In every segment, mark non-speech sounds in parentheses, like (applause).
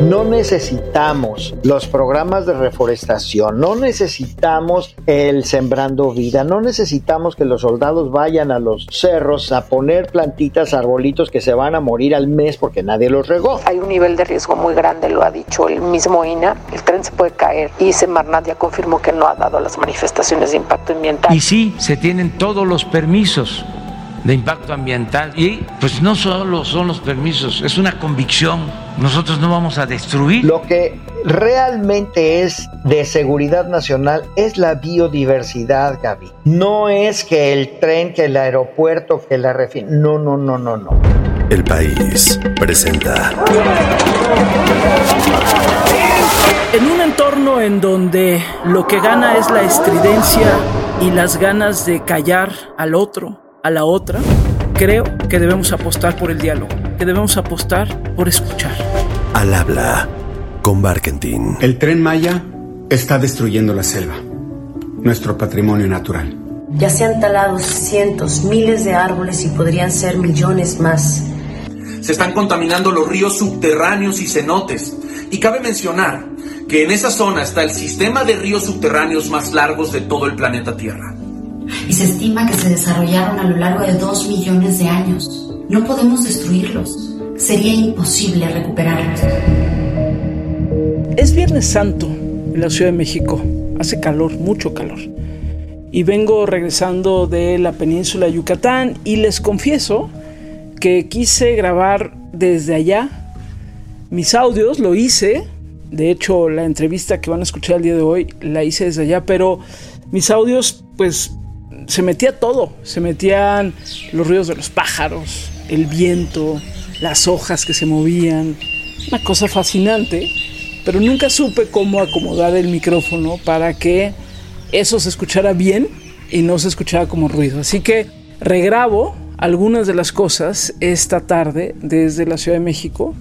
No necesitamos los programas de reforestación, no necesitamos el sembrando vida, no necesitamos que los soldados vayan a los cerros a poner plantitas, arbolitos que se van a morir al mes porque nadie los regó. Hay un nivel de riesgo muy grande, lo ha dicho el mismo INA, el tren se puede caer y Semarnat ya confirmó que no ha dado las manifestaciones de impacto ambiental. Y sí, se tienen todos los permisos de impacto ambiental y pues no solo son los permisos, es una convicción. Nosotros no vamos a destruir. Lo que realmente es de seguridad nacional es la biodiversidad, Gaby. No es que el tren, que el aeropuerto, que la refinación. No, no, no, no, no. El país presenta. En un entorno en donde lo que gana es la estridencia y las ganas de callar al otro, a la otra, creo que debemos apostar por el diálogo, que debemos apostar por escuchar. Al habla con Barkentin. El tren Maya está destruyendo la selva, nuestro patrimonio natural. Ya se han talado cientos, miles de árboles y podrían ser millones más. Se están contaminando los ríos subterráneos y cenotes. Y cabe mencionar que en esa zona está el sistema de ríos subterráneos más largos de todo el planeta Tierra y se estima que se desarrollaron a lo largo de dos millones de años. No podemos destruirlos. Sería imposible recuperarlos. Es Viernes Santo en la Ciudad de México. Hace calor, mucho calor. Y vengo regresando de la península de Yucatán y les confieso que quise grabar desde allá mis audios, lo hice. De hecho, la entrevista que van a escuchar el día de hoy la hice desde allá, pero mis audios pues se metía todo, se metían los ruidos de los pájaros, el viento, las hojas que se movían, una cosa fascinante, pero nunca supe cómo acomodar el micrófono para que eso se escuchara bien y no se escuchara como ruido. Así que regrabo algunas de las cosas esta tarde desde la Ciudad de México,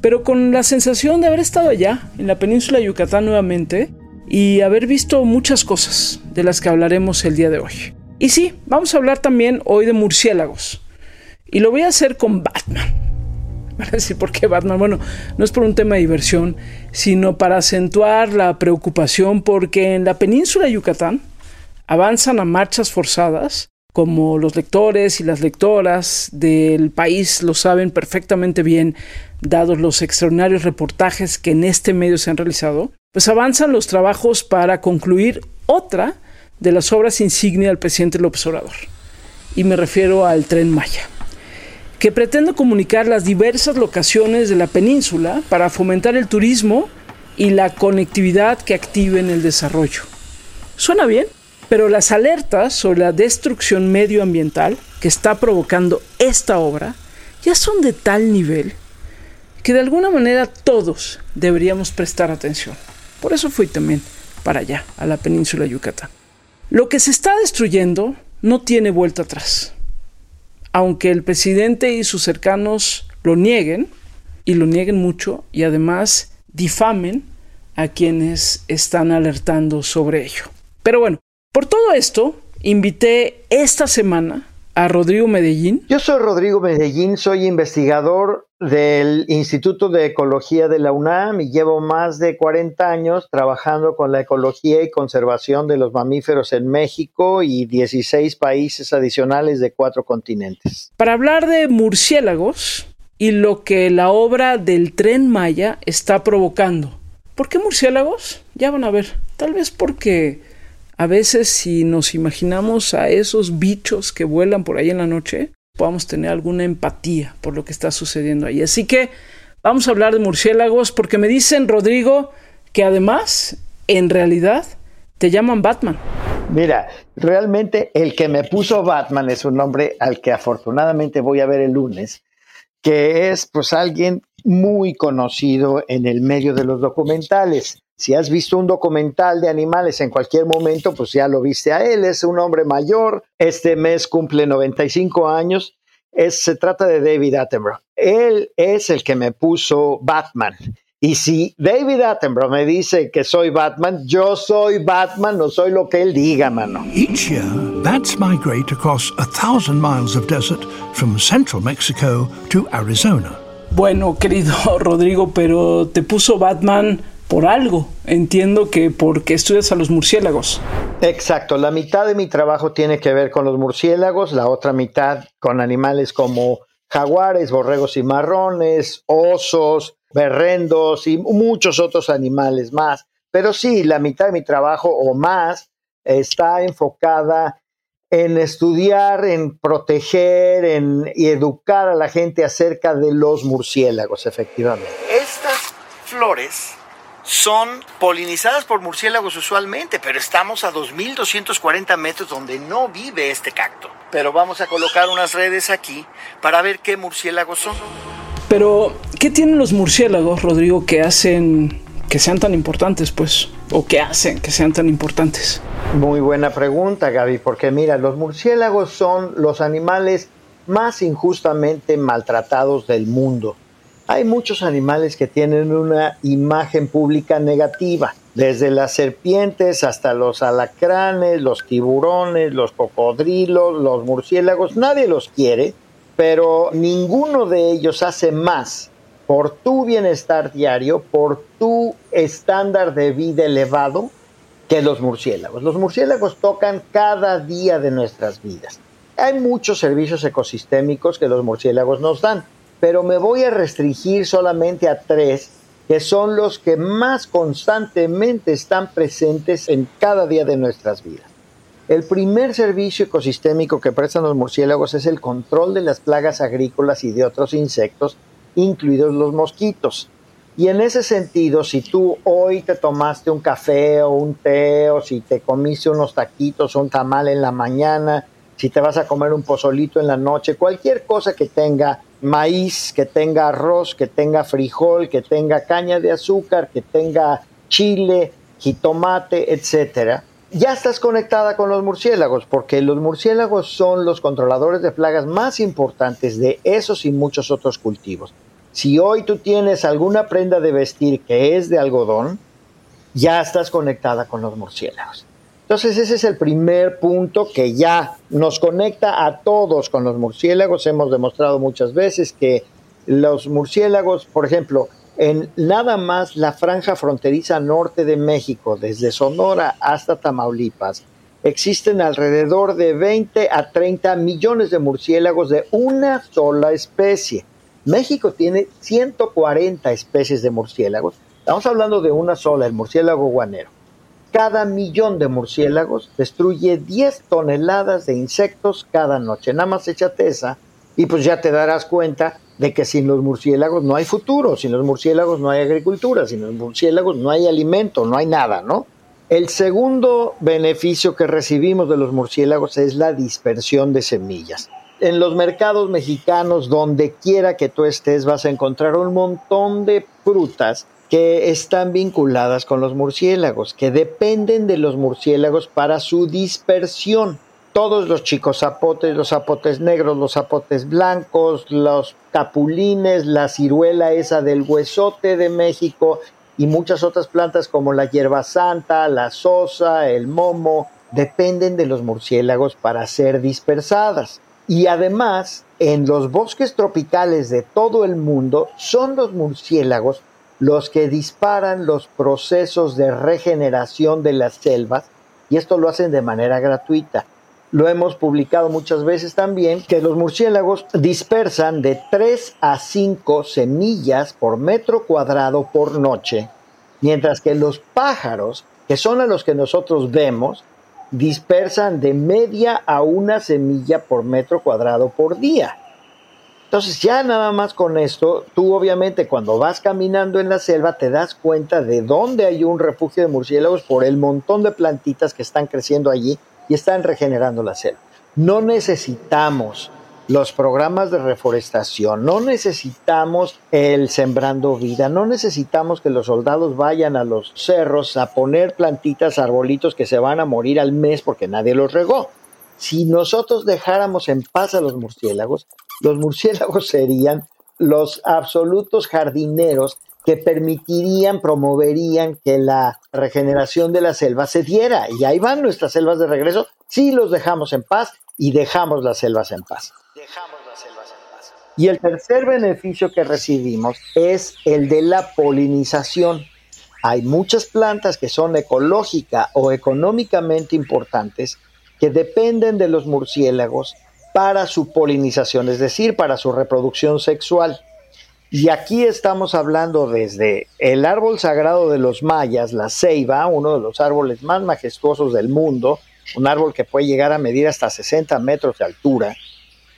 pero con la sensación de haber estado allá, en la península de Yucatán nuevamente, y haber visto muchas cosas de las que hablaremos el día de hoy. Y sí, vamos a hablar también hoy de murciélagos. Y lo voy a hacer con Batman. (laughs) Van a decir, ¿por qué Batman? Bueno, no es por un tema de diversión, sino para acentuar la preocupación porque en la península de Yucatán avanzan a marchas forzadas, como los lectores y las lectoras del país lo saben perfectamente bien, dados los extraordinarios reportajes que en este medio se han realizado, pues avanzan los trabajos para concluir otra de las obras insignia del presidente López Obrador. Y me refiero al tren Maya, que pretende comunicar las diversas locaciones de la península para fomentar el turismo y la conectividad que activen el desarrollo. Suena bien, pero las alertas sobre la destrucción medioambiental que está provocando esta obra ya son de tal nivel que de alguna manera todos deberíamos prestar atención. Por eso fui también para allá, a la península Yucatán. Lo que se está destruyendo no tiene vuelta atrás. Aunque el presidente y sus cercanos lo nieguen, y lo nieguen mucho, y además difamen a quienes están alertando sobre ello. Pero bueno, por todo esto, invité esta semana a Rodrigo Medellín. Yo soy Rodrigo Medellín, soy investigador del Instituto de Ecología de la UNAM y llevo más de 40 años trabajando con la ecología y conservación de los mamíferos en México y 16 países adicionales de cuatro continentes. Para hablar de murciélagos y lo que la obra del tren Maya está provocando. ¿Por qué murciélagos? Ya van a ver. Tal vez porque a veces si nos imaginamos a esos bichos que vuelan por ahí en la noche, podamos tener alguna empatía por lo que está sucediendo ahí. Así que vamos a hablar de murciélagos porque me dicen, Rodrigo, que además, en realidad, te llaman Batman. Mira, realmente el que me puso Batman es un nombre al que afortunadamente voy a ver el lunes, que es pues alguien muy conocido en el medio de los documentales. Si has visto un documental de animales en cualquier momento, pues ya lo viste a él. Es un hombre mayor. Este mes cumple 95 años. Es, se trata de David Attenborough. Él es el que me puso Batman. Y si David Attenborough me dice que soy Batman, yo soy Batman, no soy lo que él diga, mano. Each year, bats migrate across a thousand miles of desert from central Mexico to Arizona. Bueno, querido (laughs) Rodrigo, pero te puso Batman por algo. Entiendo que porque estudias a los murciélagos. Exacto, la mitad de mi trabajo tiene que ver con los murciélagos, la otra mitad con animales como jaguares, borregos y marrones, osos, berrendos y muchos otros animales más. Pero sí, la mitad de mi trabajo o más está enfocada en estudiar, en proteger, en y educar a la gente acerca de los murciélagos, efectivamente. Estas flores son polinizadas por murciélagos usualmente, pero estamos a 2.240 metros donde no vive este cacto. Pero vamos a colocar unas redes aquí para ver qué murciélagos son. Pero, ¿qué tienen los murciélagos, Rodrigo, que hacen que sean tan importantes, pues? ¿O que hacen que sean tan importantes? Muy buena pregunta, Gaby, porque mira, los murciélagos son los animales más injustamente maltratados del mundo. Hay muchos animales que tienen una imagen pública negativa, desde las serpientes hasta los alacranes, los tiburones, los cocodrilos, los murciélagos, nadie los quiere, pero ninguno de ellos hace más por tu bienestar diario, por tu estándar de vida elevado, que los murciélagos. Los murciélagos tocan cada día de nuestras vidas. Hay muchos servicios ecosistémicos que los murciélagos nos dan pero me voy a restringir solamente a tres que son los que más constantemente están presentes en cada día de nuestras vidas. El primer servicio ecosistémico que prestan los murciélagos es el control de las plagas agrícolas y de otros insectos, incluidos los mosquitos. Y en ese sentido, si tú hoy te tomaste un café o un té, o si te comiste unos taquitos o un tamal en la mañana, si te vas a comer un pozolito en la noche, cualquier cosa que tenga maíz, que tenga arroz, que tenga frijol, que tenga caña de azúcar, que tenga chile, jitomate, etcétera, ya estás conectada con los murciélagos, porque los murciélagos son los controladores de plagas más importantes de esos y muchos otros cultivos. Si hoy tú tienes alguna prenda de vestir que es de algodón, ya estás conectada con los murciélagos. Entonces ese es el primer punto que ya nos conecta a todos con los murciélagos. Hemos demostrado muchas veces que los murciélagos, por ejemplo, en nada más la franja fronteriza norte de México, desde Sonora hasta Tamaulipas, existen alrededor de 20 a 30 millones de murciélagos de una sola especie. México tiene 140 especies de murciélagos. Estamos hablando de una sola, el murciélago guanero cada millón de murciélagos destruye 10 toneladas de insectos cada noche. Nada más échate esa y pues ya te darás cuenta de que sin los murciélagos no hay futuro, sin los murciélagos no hay agricultura, sin los murciélagos no hay alimento, no hay nada, ¿no? El segundo beneficio que recibimos de los murciélagos es la dispersión de semillas. En los mercados mexicanos, donde quiera que tú estés, vas a encontrar un montón de frutas que están vinculadas con los murciélagos, que dependen de los murciélagos para su dispersión. Todos los chicos zapotes, los zapotes negros, los zapotes blancos, los capulines, la ciruela esa del huesote de México y muchas otras plantas como la hierba santa, la sosa, el momo, dependen de los murciélagos para ser dispersadas. Y además, en los bosques tropicales de todo el mundo, son los murciélagos los que disparan los procesos de regeneración de las selvas y esto lo hacen de manera gratuita. Lo hemos publicado muchas veces también que los murciélagos dispersan de 3 a 5 semillas por metro cuadrado por noche, mientras que los pájaros, que son a los que nosotros vemos, dispersan de media a una semilla por metro cuadrado por día. Entonces ya nada más con esto, tú obviamente cuando vas caminando en la selva te das cuenta de dónde hay un refugio de murciélagos por el montón de plantitas que están creciendo allí y están regenerando la selva. No necesitamos los programas de reforestación, no necesitamos el sembrando vida, no necesitamos que los soldados vayan a los cerros a poner plantitas, arbolitos que se van a morir al mes porque nadie los regó. Si nosotros dejáramos en paz a los murciélagos, los murciélagos serían los absolutos jardineros que permitirían, promoverían que la regeneración de la selva se diera. Y ahí van nuestras selvas de regreso si los dejamos en paz y dejamos las selvas en paz. Dejamos las selvas en paz. Y el tercer beneficio que recibimos es el de la polinización. Hay muchas plantas que son ecológica o económicamente importantes que dependen de los murciélagos para su polinización, es decir, para su reproducción sexual. Y aquí estamos hablando desde el árbol sagrado de los mayas, la ceiba, uno de los árboles más majestuosos del mundo, un árbol que puede llegar a medir hasta 60 metros de altura,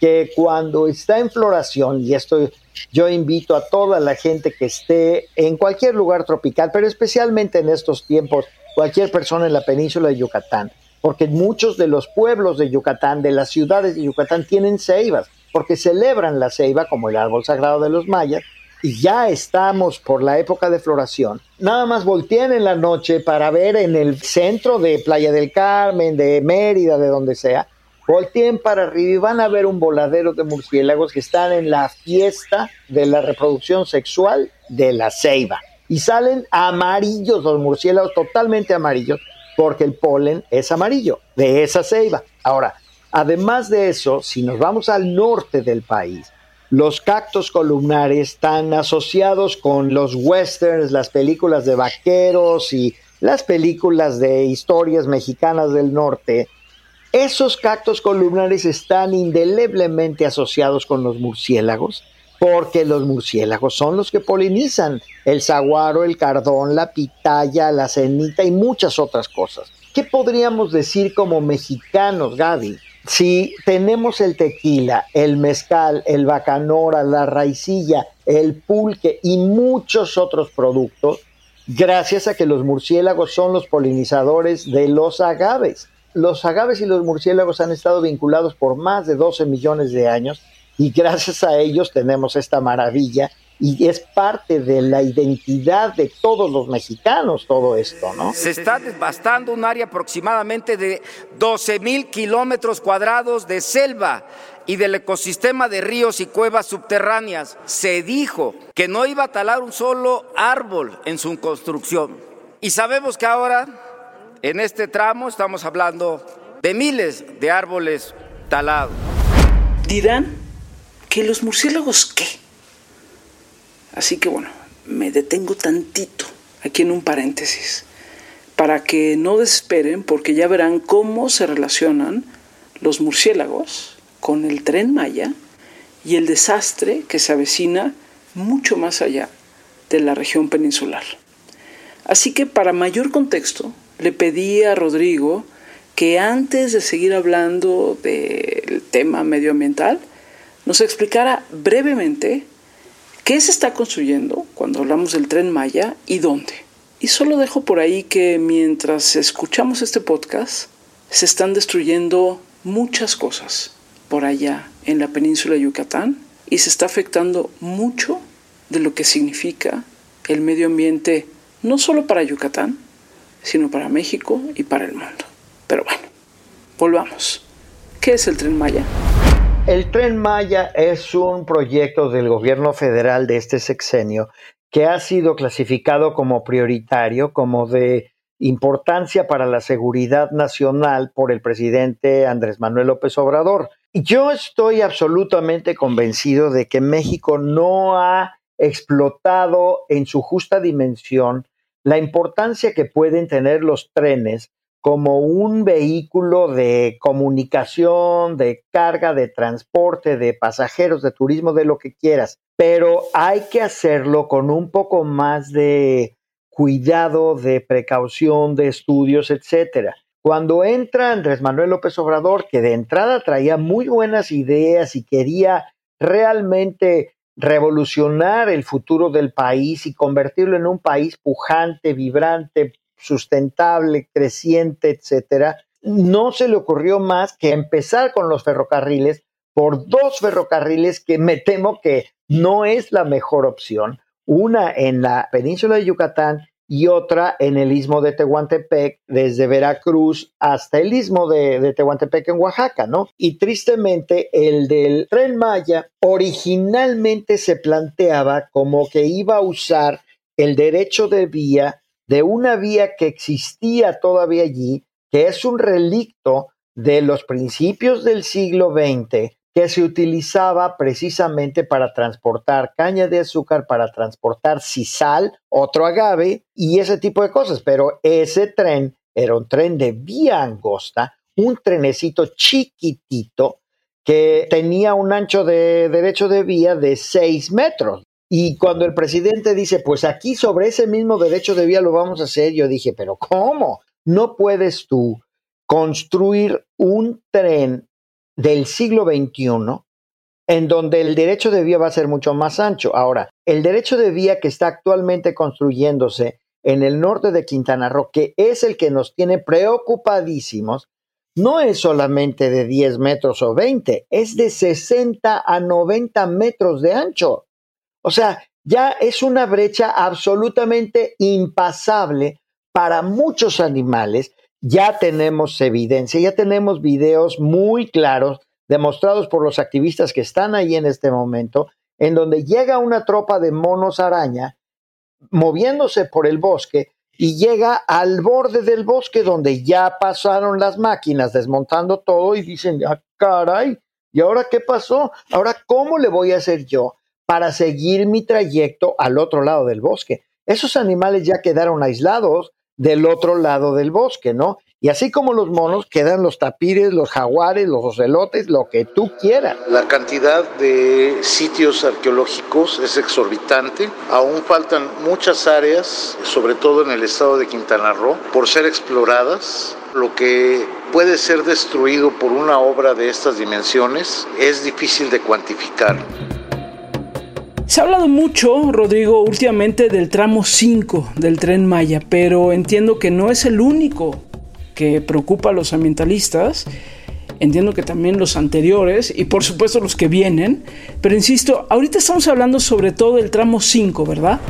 que cuando está en floración, y esto yo invito a toda la gente que esté en cualquier lugar tropical, pero especialmente en estos tiempos, cualquier persona en la península de Yucatán, porque muchos de los pueblos de Yucatán, de las ciudades de Yucatán, tienen ceibas, porque celebran la ceiba como el árbol sagrado de los mayas, y ya estamos por la época de floración. Nada más volteen en la noche para ver en el centro de Playa del Carmen, de Mérida, de donde sea, volteen para arriba y van a ver un voladero de murciélagos que están en la fiesta de la reproducción sexual de la ceiba. Y salen amarillos los murciélagos, totalmente amarillos, porque el polen es amarillo de esa ceiba. Ahora, además de eso, si nos vamos al norte del país, los cactos columnares están asociados con los westerns, las películas de vaqueros y las películas de historias mexicanas del norte, esos cactos columnares están indeleblemente asociados con los murciélagos, porque los murciélagos son los que polinizan el saguaro, el cardón, la pitaya, la cenita y muchas otras cosas. ¿Qué podríamos decir como mexicanos, Gaby? Si tenemos el tequila, el mezcal, el bacanora, la raicilla, el pulque y muchos otros productos, gracias a que los murciélagos son los polinizadores de los agaves los agaves y los murciélagos han estado vinculados por más de 12 millones de años y gracias a ellos tenemos esta maravilla y es parte de la identidad de todos los mexicanos todo esto, ¿no? Se está devastando un área aproximadamente de 12 mil kilómetros cuadrados de selva y del ecosistema de ríos y cuevas subterráneas. Se dijo que no iba a talar un solo árbol en su construcción. Y sabemos que ahora en este tramo estamos hablando de miles de árboles talados. Dirán que los murciélagos qué. Así que bueno, me detengo tantito aquí en un paréntesis para que no desesperen porque ya verán cómo se relacionan los murciélagos con el tren Maya y el desastre que se avecina mucho más allá de la región peninsular. Así que para mayor contexto, le pedí a Rodrigo que antes de seguir hablando del tema medioambiental, nos explicara brevemente qué se está construyendo cuando hablamos del tren Maya y dónde. Y solo dejo por ahí que mientras escuchamos este podcast, se están destruyendo muchas cosas por allá en la península de Yucatán y se está afectando mucho de lo que significa el medio ambiente no solo para Yucatán, sino para México y para el mundo. Pero bueno, volvamos. ¿Qué es el tren Maya? El tren Maya es un proyecto del gobierno federal de este sexenio que ha sido clasificado como prioritario, como de importancia para la seguridad nacional por el presidente Andrés Manuel López Obrador. Yo estoy absolutamente convencido de que México no ha explotado en su justa dimensión la importancia que pueden tener los trenes como un vehículo de comunicación, de carga, de transporte, de pasajeros, de turismo, de lo que quieras. Pero hay que hacerlo con un poco más de cuidado, de precaución, de estudios, etcétera. Cuando entra Andrés Manuel López Obrador, que de entrada traía muy buenas ideas y quería realmente revolucionar el futuro del país y convertirlo en un país pujante, vibrante, sustentable, creciente, etcétera, no se le ocurrió más que empezar con los ferrocarriles por dos ferrocarriles que me temo que no es la mejor opción. Una en la península de Yucatán y otra en el istmo de Tehuantepec, desde Veracruz hasta el istmo de, Tehuantepec en Oaxaca, ¿no? Y tristemente el del tren Maya originalmente se planteaba como que iba a usar el derecho de vía de una vía que existía todavía allí, que es un relicto de los principios del siglo XX, que se utilizaba precisamente para transportar caña de azúcar, para transportar sisal, otro agave y ese tipo de cosas. Pero ese tren era un tren de vía angosta, un trenecito chiquitito que tenía un ancho de derecho de vía de 6 metros. Y cuando el presidente dice, pues aquí sobre ese mismo derecho de vía lo vamos a hacer, yo dije, pero ¿cómo? No puedes tú construir un tren del siglo XXI en donde el derecho de vía va a ser mucho más ancho. Ahora, el derecho de vía que está actualmente construyéndose en el norte de Quintana Roo, que es el que nos tiene preocupadísimos, no es solamente de 10 metros o 20, es de 60 a 90 metros de ancho. O sea, ya es una brecha absolutamente impasable para muchos animales. Ya tenemos evidencia, ya tenemos videos muy claros demostrados por los activistas que están ahí en este momento, en donde llega una tropa de monos araña moviéndose por el bosque y llega al borde del bosque donde ya pasaron las máquinas desmontando todo y dicen, ah, caray, ¿y ahora qué pasó? Ahora, ¿cómo le voy a hacer yo para seguir mi trayecto al otro lado del bosque? Esos animales ya quedaron aislados del otro lado del bosque, ¿no? Y así como los monos, quedan los tapires, los jaguares, los ocelotes, lo que tú quieras. La cantidad de sitios arqueológicos es exorbitante. Aún faltan muchas áreas, sobre todo en el estado de Quintana Roo, por ser exploradas. Lo que puede ser destruido por una obra de estas dimensiones es difícil de cuantificar. Se ha hablado mucho, Rodrigo, últimamente del tramo 5 del tren Maya, pero entiendo que no es el único que preocupa a los ambientalistas. Entiendo que también los anteriores y por supuesto los que vienen. Pero insisto, ahorita estamos hablando sobre todo del tramo 5, ¿verdad?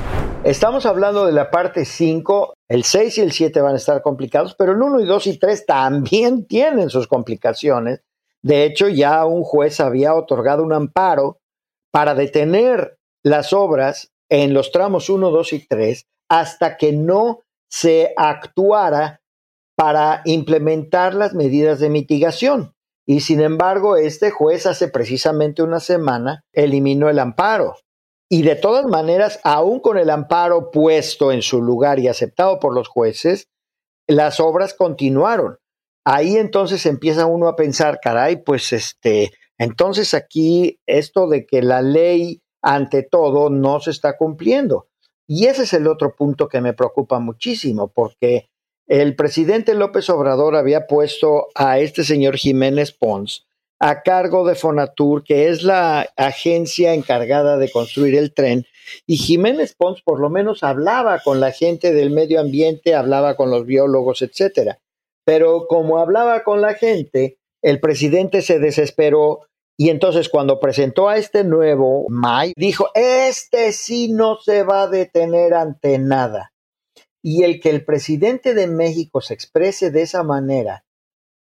Estamos hablando de la parte 5. El 6 y el 7 van a estar complicados, pero el 1 y 2 y 3 también (laughs) tienen sus complicaciones. De hecho, ya un juez había otorgado un amparo para detener las obras en los tramos 1, 2 y 3 hasta que no se actuara para implementar las medidas de mitigación. Y sin embargo, este juez hace precisamente una semana eliminó el amparo. Y de todas maneras, aún con el amparo puesto en su lugar y aceptado por los jueces, las obras continuaron. Ahí entonces empieza uno a pensar, caray, pues este, entonces aquí esto de que la ley ante todo no se está cumpliendo. Y ese es el otro punto que me preocupa muchísimo, porque el presidente López Obrador había puesto a este señor Jiménez Pons a cargo de Fonatur, que es la agencia encargada de construir el tren, y Jiménez Pons por lo menos hablaba con la gente del medio ambiente, hablaba con los biólogos, etcétera. Pero como hablaba con la gente, el presidente se desesperó y entonces cuando presentó a este nuevo May, dijo, este sí no se va a detener ante nada. Y el que el presidente de México se exprese de esa manera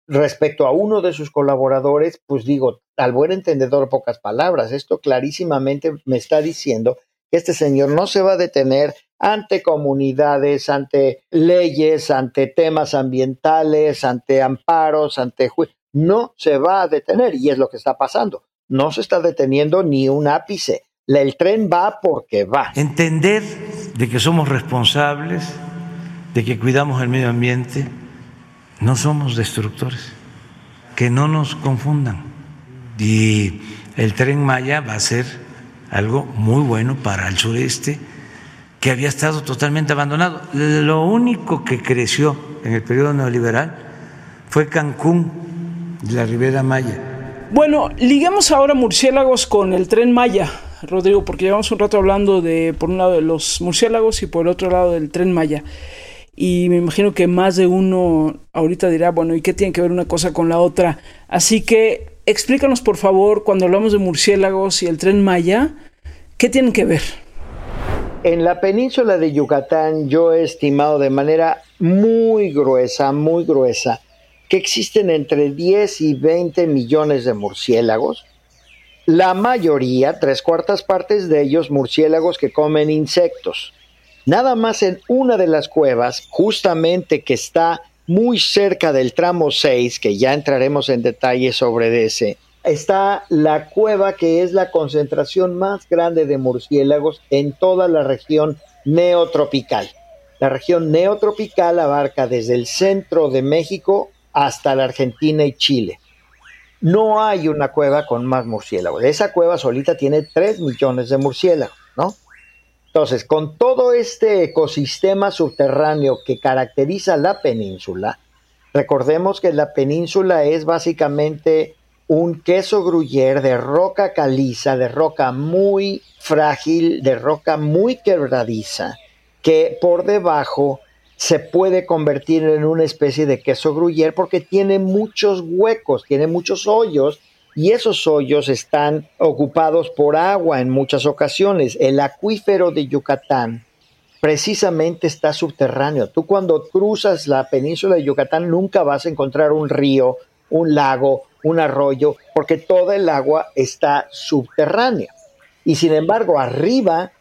respecto a uno de sus colaboradores, pues digo, al buen entendedor pocas palabras, esto clarísimamente me está diciendo que este señor no se va a detener ante comunidades, ante leyes, ante temas ambientales, ante amparos, ante no se va a detener y es lo que está pasando. No se está deteniendo ni un ápice. El tren va porque va. Entender de que somos responsables, de que cuidamos el medio ambiente, no somos destructores, que no nos confundan. Y el tren Maya va a ser algo muy bueno para el sureste, que había estado totalmente abandonado. Lo único que creció en el periodo neoliberal fue Cancún, la Ribera Maya. Bueno, liguemos ahora murciélagos con el tren Maya. Rodrigo, porque llevamos un rato hablando de, por un lado, de los murciélagos y por el otro lado del tren Maya. Y me imagino que más de uno ahorita dirá, bueno, ¿y qué tiene que ver una cosa con la otra? Así que explícanos, por favor, cuando hablamos de murciélagos y el tren Maya, ¿qué tienen que ver? En la península de Yucatán yo he estimado de manera muy gruesa, muy gruesa, que existen entre 10 y 20 millones de murciélagos la mayoría, tres cuartas partes de ellos, murciélagos que comen insectos. Nada más en una de las cuevas, justamente que está muy cerca del tramo 6, que ya entraremos en detalle sobre ese, está la cueva que es la concentración más grande de murciélagos en toda la región neotropical. La región neotropical abarca desde el centro de México hasta la Argentina y Chile. No hay una cueva con más murciélagos. Esa cueva solita tiene 3 millones de murciélagos, ¿no? Entonces, con todo este ecosistema subterráneo que caracteriza la península, recordemos que la península es básicamente un queso gruyere de roca caliza, de roca muy frágil, de roca muy quebradiza, que por debajo se puede convertir en una especie de queso gruyere porque tiene muchos huecos, tiene muchos hoyos y esos hoyos están ocupados por agua en muchas ocasiones. El acuífero de Yucatán precisamente está subterráneo. Tú cuando cruzas la península de Yucatán nunca vas a encontrar un río, un lago, un arroyo, porque toda el agua está subterránea. Y sin embargo, arriba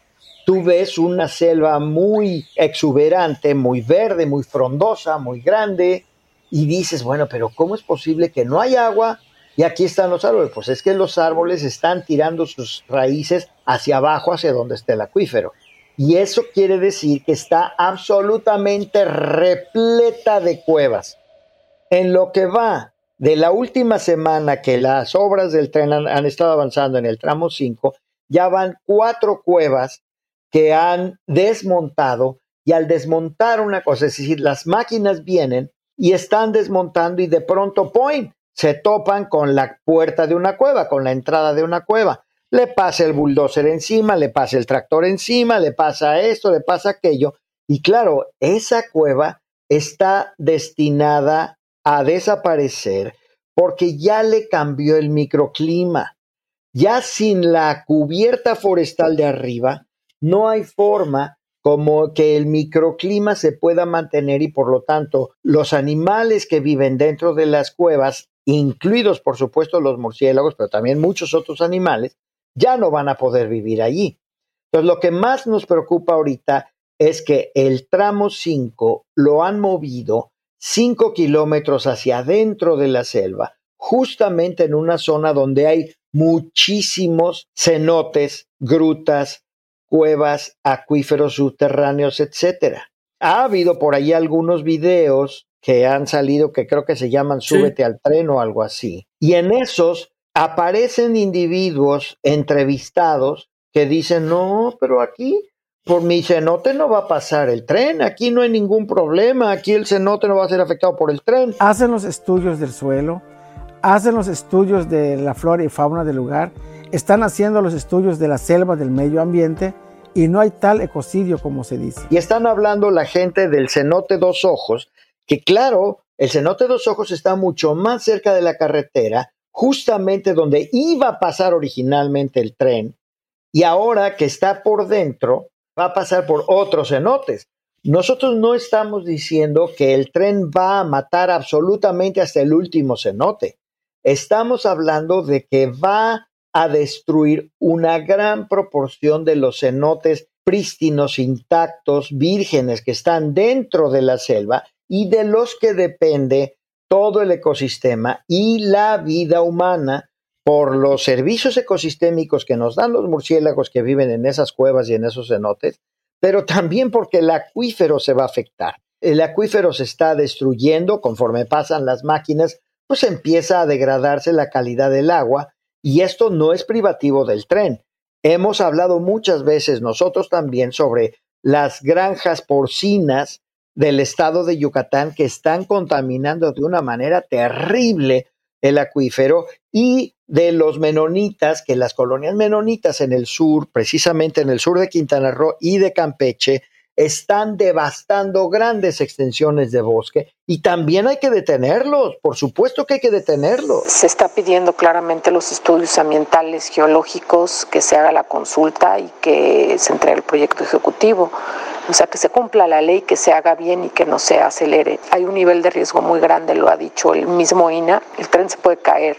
tú ves una selva muy exuberante, muy verde, muy frondosa, muy grande, y dices, bueno, pero ¿cómo es posible que no hay agua y aquí están los árboles? Pues es que los árboles están tirando sus raíces hacia abajo, hacia donde está el acuífero. Y eso quiere decir que está absolutamente repleta de cuevas. En lo que va de la última semana que las obras del tren han, estado avanzando en el tramo 5, ya van cuatro cuevas que han desmontado y al desmontar una cosa, es decir, las máquinas vienen y están desmontando y de pronto, point, se topan con la puerta de una cueva, con la entrada de una cueva le pasa el bulldozer encima, le pasa el tractor encima, le pasa esto, le pasa aquello. Y claro, esa cueva está destinada a desaparecer porque ya le cambió el microclima. Ya sin la cubierta forestal de arriba, no hay forma como que el microclima se pueda mantener y por lo tanto los animales que viven dentro de las cuevas, incluidos por supuesto los murciélagos, pero también muchos otros animales, ya no van a poder vivir allí. Entonces, lo que más nos preocupa ahorita es que el tramo 5 lo han movido 5 kilómetros hacia adentro de la selva, justamente en una zona donde hay muchísimos cenotes, grutas, cuevas, acuíferos subterráneos, etcétera. Ha habido por ahí algunos videos que han salido que creo que se llaman Súbete al tren o algo así. Y en esos aparecen individuos entrevistados que dicen, no, pero aquí por mi cenote no va a pasar el tren, aquí no hay ningún problema, aquí el cenote no va a ser afectado por el tren. Hacen los estudios del suelo, hacen los estudios de la flora y fauna del lugar, están haciendo los estudios de la selva del medio ambiente y no hay tal ecocidio como se dice. Y están hablando la gente del cenote dos ojos, que claro, el cenote dos ojos está mucho más cerca de la carretera, justamente donde iba a pasar originalmente el tren, y ahora que está por dentro, va a pasar por otros cenotes. Nosotros no estamos diciendo que el tren va a matar absolutamente hasta el último cenote. Estamos hablando de que va a destruir una gran proporción de los cenotes prístinos, intactos, vírgenes que están dentro de la selva y de los que depende todo el ecosistema y la vida humana por los servicios ecosistémicos que nos dan los murciélagos que viven en esas cuevas y en esos cenotes, pero también porque el acuífero se va a afectar. El acuífero se está destruyendo conforme pasan las máquinas, pues empieza a degradarse la calidad del agua y esto no es privativo del tren. Hemos hablado muchas veces nosotros también sobre las granjas porcinas del estado de Yucatán que están contaminando de una manera terrible el acuífero y de los menonitas, que las colonias menonitas en el sur, precisamente en el sur de Quintana Roo y de Campeche, están devastando grandes extensiones de bosque y también hay que detenerlos, por supuesto que hay que detenerlos. Se está pidiendo claramente los estudios ambientales geológicos, que se haga la consulta y que se entregue el proyecto ejecutivo. O sea, que se cumpla la ley, que se haga bien y que no se acelere. Hay un nivel de riesgo muy grande, lo ha dicho el mismo INA. El tren se puede caer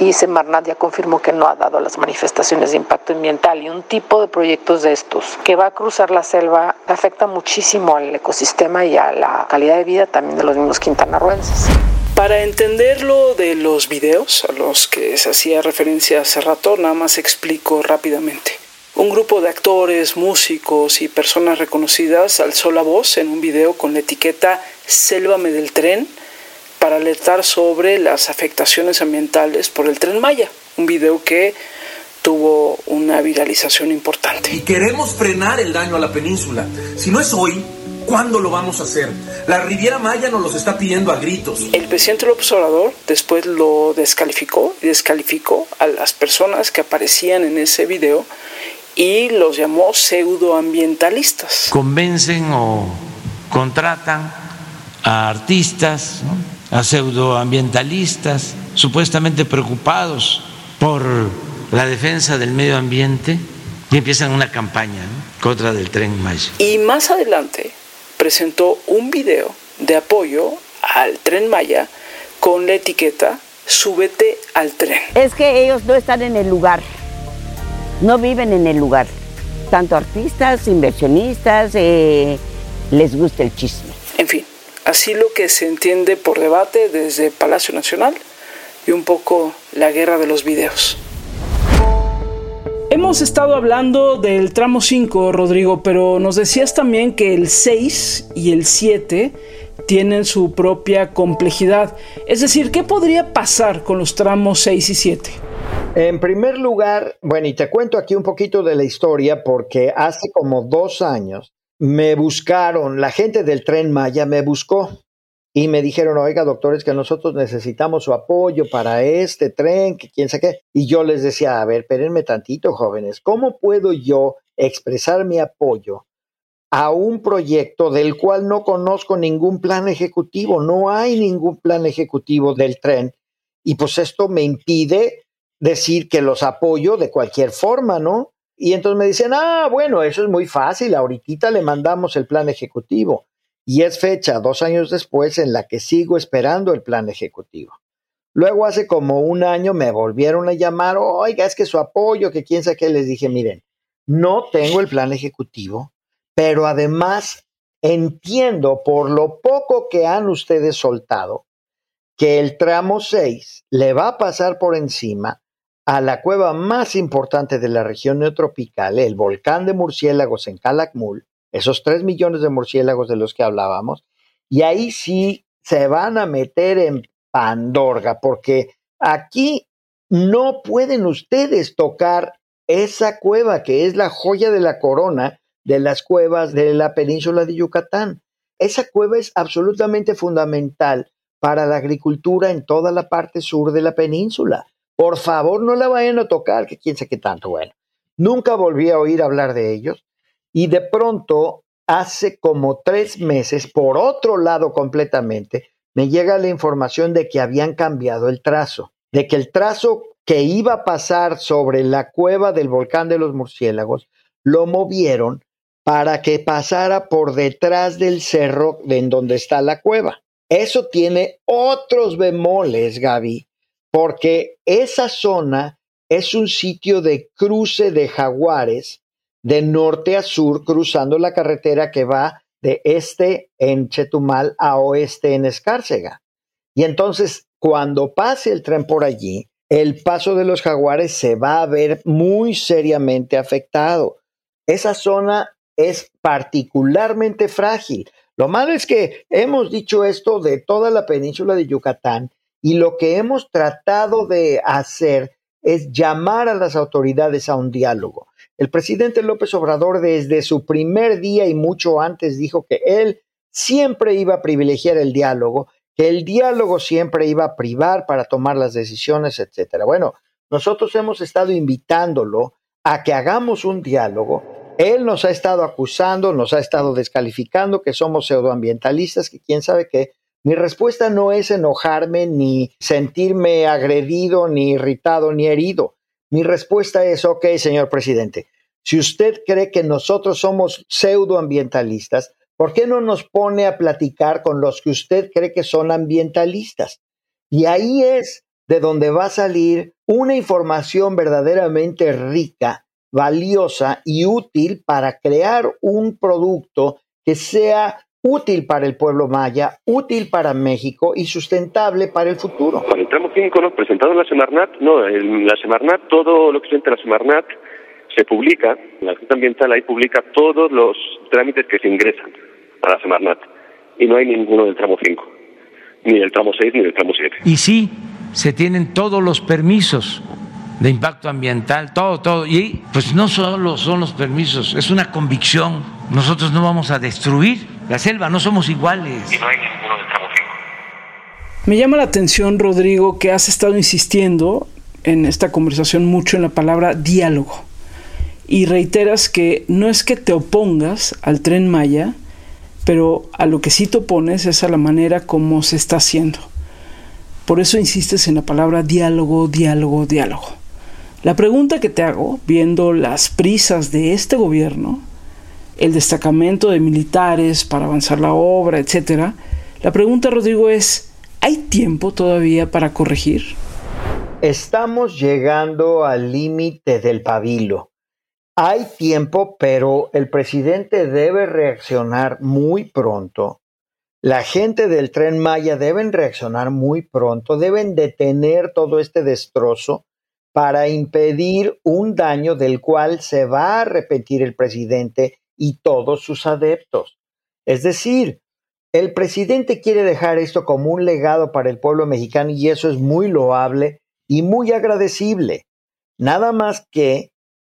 y Semarnat ya confirmó que no ha dado las manifestaciones de impacto ambiental y un tipo de proyectos de estos que va a cruzar la selva afecta muchísimo al ecosistema y a la calidad de vida también de los mismos quintanarruenses. Para entender lo de los videos a los que se hacía referencia hace rato, nada más explico rápidamente. Un grupo de actores, músicos y personas reconocidas alzó la voz en un video con la etiqueta Sélvame del tren para alertar sobre las afectaciones ambientales por el tren Maya, un video que tuvo una viralización importante. Y queremos frenar el daño a la península. Si no es hoy, ¿Cuándo lo vamos a hacer? La Riviera Maya nos los está pidiendo a gritos. El presidente López Obrador después lo descalificó y descalificó a las personas que aparecían en ese video y los llamó pseudoambientalistas. Convencen o contratan a artistas, a pseudoambientalistas, supuestamente preocupados por la defensa del medio ambiente y empiezan una campaña contra del tren Maya. Y más adelante presentó un video de apoyo al tren Maya con la etiqueta Súbete al tren. Es que ellos no están en el lugar, no viven en el lugar. Tanto artistas, inversionistas, eh, les gusta el chisme. En fin, así lo que se entiende por debate desde Palacio Nacional y un poco la guerra de los videos. Hemos estado hablando del tramo 5, Rodrigo, pero nos decías también que el 6 y el 7 tienen su propia complejidad. Es decir, ¿qué podría pasar con los tramos 6 y 7? En primer lugar, bueno, y te cuento aquí un poquito de la historia porque hace como dos años me buscaron, la gente del tren Maya me buscó y me dijeron, oiga, doctores, que nosotros necesitamos su apoyo para este tren, que quién sabe qué. Y yo les decía, a ver, espérenme tantito, jóvenes, ¿cómo puedo yo expresar mi apoyo a un proyecto del cual no conozco ningún plan ejecutivo? No hay ningún plan ejecutivo del tren. Y pues esto me impide decir que los apoyo de cualquier forma, ¿no? Y entonces me dicen, ah, bueno, eso es muy fácil, ahorita le mandamos el plan ejecutivo y es fecha dos años después en la que sigo esperando el plan ejecutivo. Luego hace como un año me volvieron a llamar, oiga, es que su apoyo, que quién sabe qué, les dije, miren, no tengo el plan ejecutivo, pero además entiendo por lo poco que han ustedes soltado que el tramo 6 le va a pasar por encima a la cueva más importante de la región neotropical, el volcán de murciélagos en Calakmul, esos tres millones de murciélagos de los que hablábamos, y ahí sí se van a meter en Pandorga, porque aquí no pueden ustedes tocar esa cueva que es la joya de la corona de las cuevas de la península de Yucatán. Esa cueva es absolutamente fundamental para la agricultura en toda la parte sur de la península. Por favor, no la vayan a tocar, que quién sabe qué tanto. Bueno, nunca volví a oír hablar de ellos. Y de pronto, hace como tres meses, por otro lado completamente, me llega la información de que habían cambiado el trazo, de que el trazo que iba a pasar sobre la cueva del volcán de los murciélagos, lo movieron para que pasara por detrás del cerro en donde está la cueva. Eso tiene otros bemoles, Gaby, porque esa zona es un sitio de cruce de jaguares de norte a sur cruzando la carretera que va de este en Chetumal a oeste en Escárcega. Y entonces, cuando pase el tren por allí, el paso de los jaguares se va a ver muy seriamente afectado. Esa zona es particularmente frágil. Lo malo es que hemos dicho esto de toda la península de Yucatán y lo que hemos tratado de hacer es llamar a las autoridades a un diálogo. El presidente López Obrador desde su primer día y mucho antes dijo que él siempre iba a privilegiar el diálogo, que el diálogo siempre iba a privar para tomar las decisiones, etcétera. Bueno, nosotros hemos estado invitándolo a que hagamos un diálogo. Él nos ha estado acusando, nos ha estado descalificando que somos pseudoambientalistas, que quién sabe qué. Mi respuesta no es enojarme, ni sentirme agredido, ni irritado, ni herido. Mi respuesta es, ok, señor presidente, si usted cree que nosotros somos pseudoambientalistas, ¿por qué no nos pone a platicar con los que usted cree que son ambientalistas? Y ahí es de donde va a salir una información verdaderamente rica, valiosa y útil para crear un producto que sea útil para el pueblo maya, útil para México y sustentable para el futuro. Para el tramo 5, ¿no? presentado en la Semarnat, no, en la Semarnat, todo lo que se en la Semarnat se publica, la Junta Ambiental ahí publica todos los trámites que se ingresan a la Semarnat y no hay ninguno del tramo 5, ni del tramo 6 ni del tramo 7. Y sí, se tienen todos los permisos de impacto ambiental, todo, todo. Y pues no solo son los permisos, es una convicción. Nosotros no vamos a destruir la selva, no somos iguales. Y no hay ninguno del tramo 5. Me llama la atención, Rodrigo, que has estado insistiendo en esta conversación mucho en la palabra diálogo. Y reiteras que no es que te opongas al tren Maya, pero a lo que sí te opones es a la manera como se está haciendo. Por eso insistes en la palabra diálogo, diálogo, diálogo. La pregunta que te hago, viendo las prisas de este gobierno, el destacamento de militares para avanzar la obra, etc., la pregunta, Rodrigo, es, ¿hay tiempo todavía para corregir? Estamos llegando al límite del pabilo. Hay tiempo, pero el presidente debe reaccionar muy pronto. La gente del tren Maya deben reaccionar muy pronto, deben detener todo este destrozo para impedir un daño del cual se va a arrepentir el presidente y todos sus adeptos. Es decir, el presidente quiere dejar esto como un legado para el pueblo mexicano y eso es muy loable y muy agradecible. Nada más que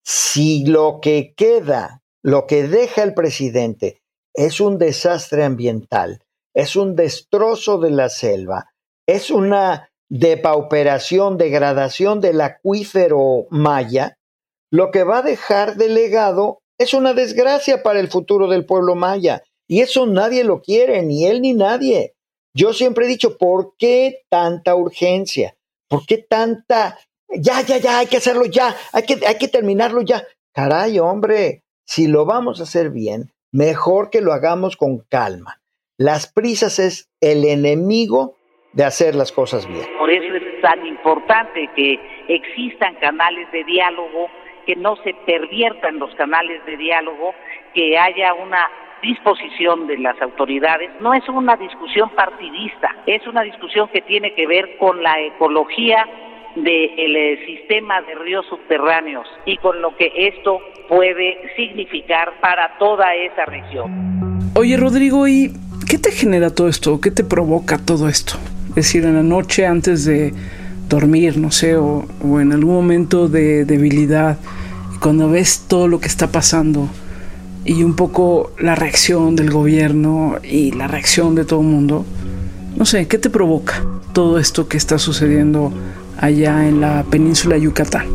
si lo que queda, lo que deja el presidente es un desastre ambiental, es un destrozo de la selva, es una depauperación, degradación del acuífero maya, lo que va a dejar de legado es una desgracia para el futuro del pueblo maya. Y eso nadie lo quiere, ni él ni nadie. Yo siempre he dicho, ¿por qué tanta urgencia? ¿Por qué tanta ya, ya, ya, hay que hacerlo ya, hay que, hay que terminarlo ya. Caray, hombre, si lo vamos a hacer bien, mejor que lo hagamos con calma. Las prisas es el enemigo de hacer las cosas bien. Por eso es tan importante que existan canales de diálogo, que no se perviertan los canales de diálogo, que haya una disposición de las autoridades. No es una discusión partidista, es una discusión que tiene que ver con la ecología del eh, sistema de ríos subterráneos y con lo que esto puede significar para toda esa región. Oye Rodrigo, ¿y qué te genera todo esto? ¿Qué te provoca todo esto? Es decir, en la noche antes de dormir, no sé, o, en algún momento de debilidad, cuando ves todo lo que está pasando y un poco la reacción del gobierno y la reacción de todo el mundo, no sé, ¿qué te provoca todo esto que está sucediendo allá en la península Yucatán?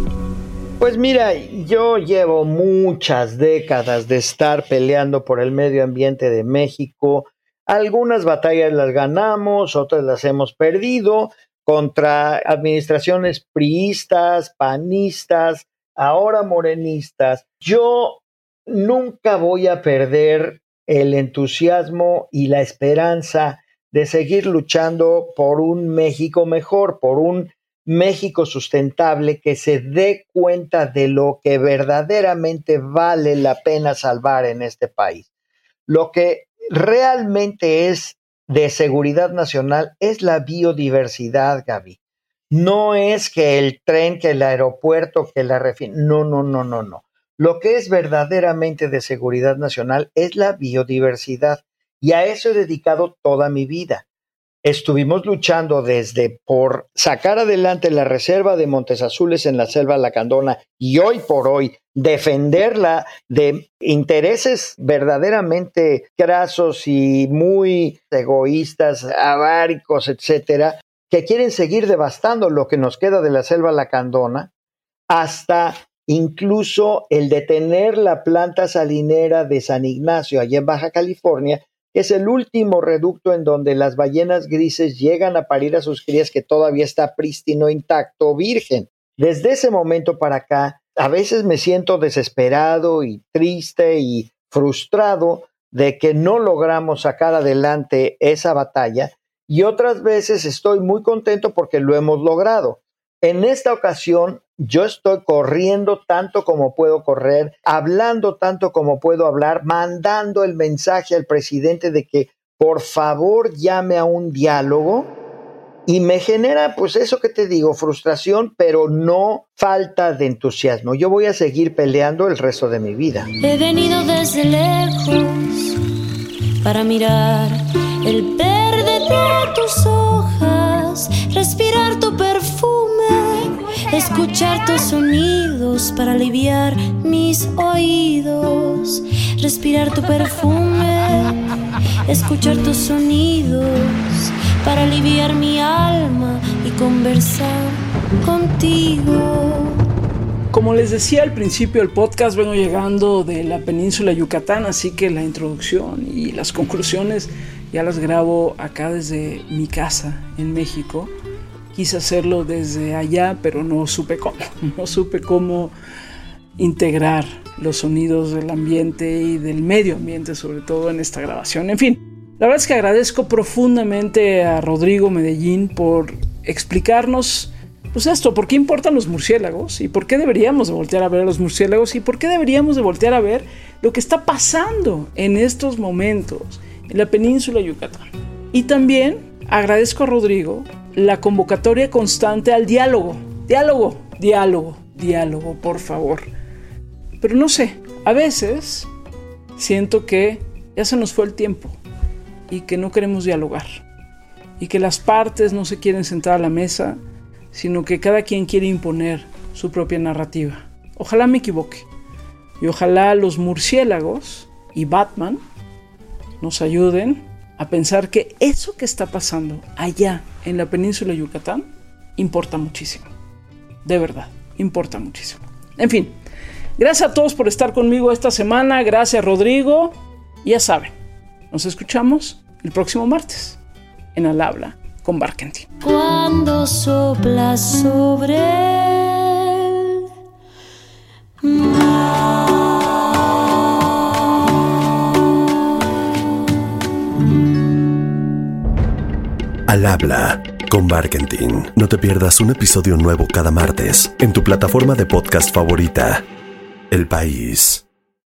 Pues mira, yo llevo muchas décadas de estar peleando por el medio ambiente de México. Algunas batallas las ganamos, otras las hemos perdido contra administraciones priistas, panistas, ahora morenistas. Yo nunca voy a perder el entusiasmo y la esperanza de seguir luchando por un México mejor, por un México sustentable que se dé cuenta de lo que verdaderamente vale la pena salvar en este país. Lo que realmente es de seguridad nacional es la biodiversidad, Gaby. No es que el tren, que el aeropuerto, que la refinación. No, no, no, no, no. Lo que es verdaderamente de seguridad nacional es la biodiversidad. Y a eso he dedicado toda mi vida estuvimos luchando desde por sacar adelante la reserva de Montes Azules en la selva lacandona y hoy por hoy defenderla de intereses verdaderamente grasos y muy egoístas, aváricos, etcétera, que quieren seguir devastando lo que nos queda de la selva lacandona, hasta incluso el detener la planta salinera de San Ignacio allá en Baja California, es el último reducto en donde las ballenas grises llegan a parir a sus crías que todavía está prístino, intacto, virgen. Desde ese momento para acá, a veces me siento desesperado y triste y frustrado de que no logramos sacar adelante esa batalla y otras veces estoy muy contento porque lo hemos logrado. En esta ocasión yo estoy corriendo tanto como puedo correr, hablando tanto como puedo hablar, mandando el mensaje al presidente de que por favor llame a un diálogo y me genera, pues eso que te digo, frustración, pero no falta de entusiasmo. Yo voy a seguir peleando el resto de mi vida. He venido desde lejos para mirar el verde de tus hojas, respirar tu perfume, escuchar tus sonidos para aliviar mis oídos, respirar tu perfume, escuchar tus sonidos para aliviar mi alma y conversar contigo. Como les decía al principio del podcast, vengo llegando de la península Yucatán, así que la introducción y las conclusiones ya las grabo acá desde mi casa en México. Quise hacerlo desde allá, pero no supe cómo. (laughs) No supe cómo integrar los sonidos del ambiente y del medio ambiente, sobre todo en esta grabación. En fin, la verdad es que agradezco profundamente a Rodrigo Medellín por explicarnos pues esto, ¿por qué importan los murciélagos? ¿Y por qué deberíamos de voltear a ver a los murciélagos? ¿Y por qué deberíamos de voltear a ver lo que está pasando en estos momentos en la península de Yucatán? Y también agradezco a Rodrigo la convocatoria constante al diálogo. Diálogo, diálogo, diálogo, por favor. Pero no sé, a veces siento que ya se nos fue el tiempo y que no queremos dialogar. Y que las partes no se quieren sentar a la mesa sino que cada quien quiere imponer su propia narrativa. Ojalá me equivoque. Y ojalá los murciélagos y Batman nos ayuden a pensar que eso que está pasando allá en la península de Yucatán importa muchísimo. De verdad, importa muchísimo. En fin, gracias a todos por estar conmigo esta semana. Gracias Rodrigo. Ya saben, nos escuchamos el próximo martes en Al Habla con Barkentin. Cuando sopla sobre Al habla con Barkentin. No te pierdas un episodio nuevo cada martes en tu plataforma de podcast favorita. El País.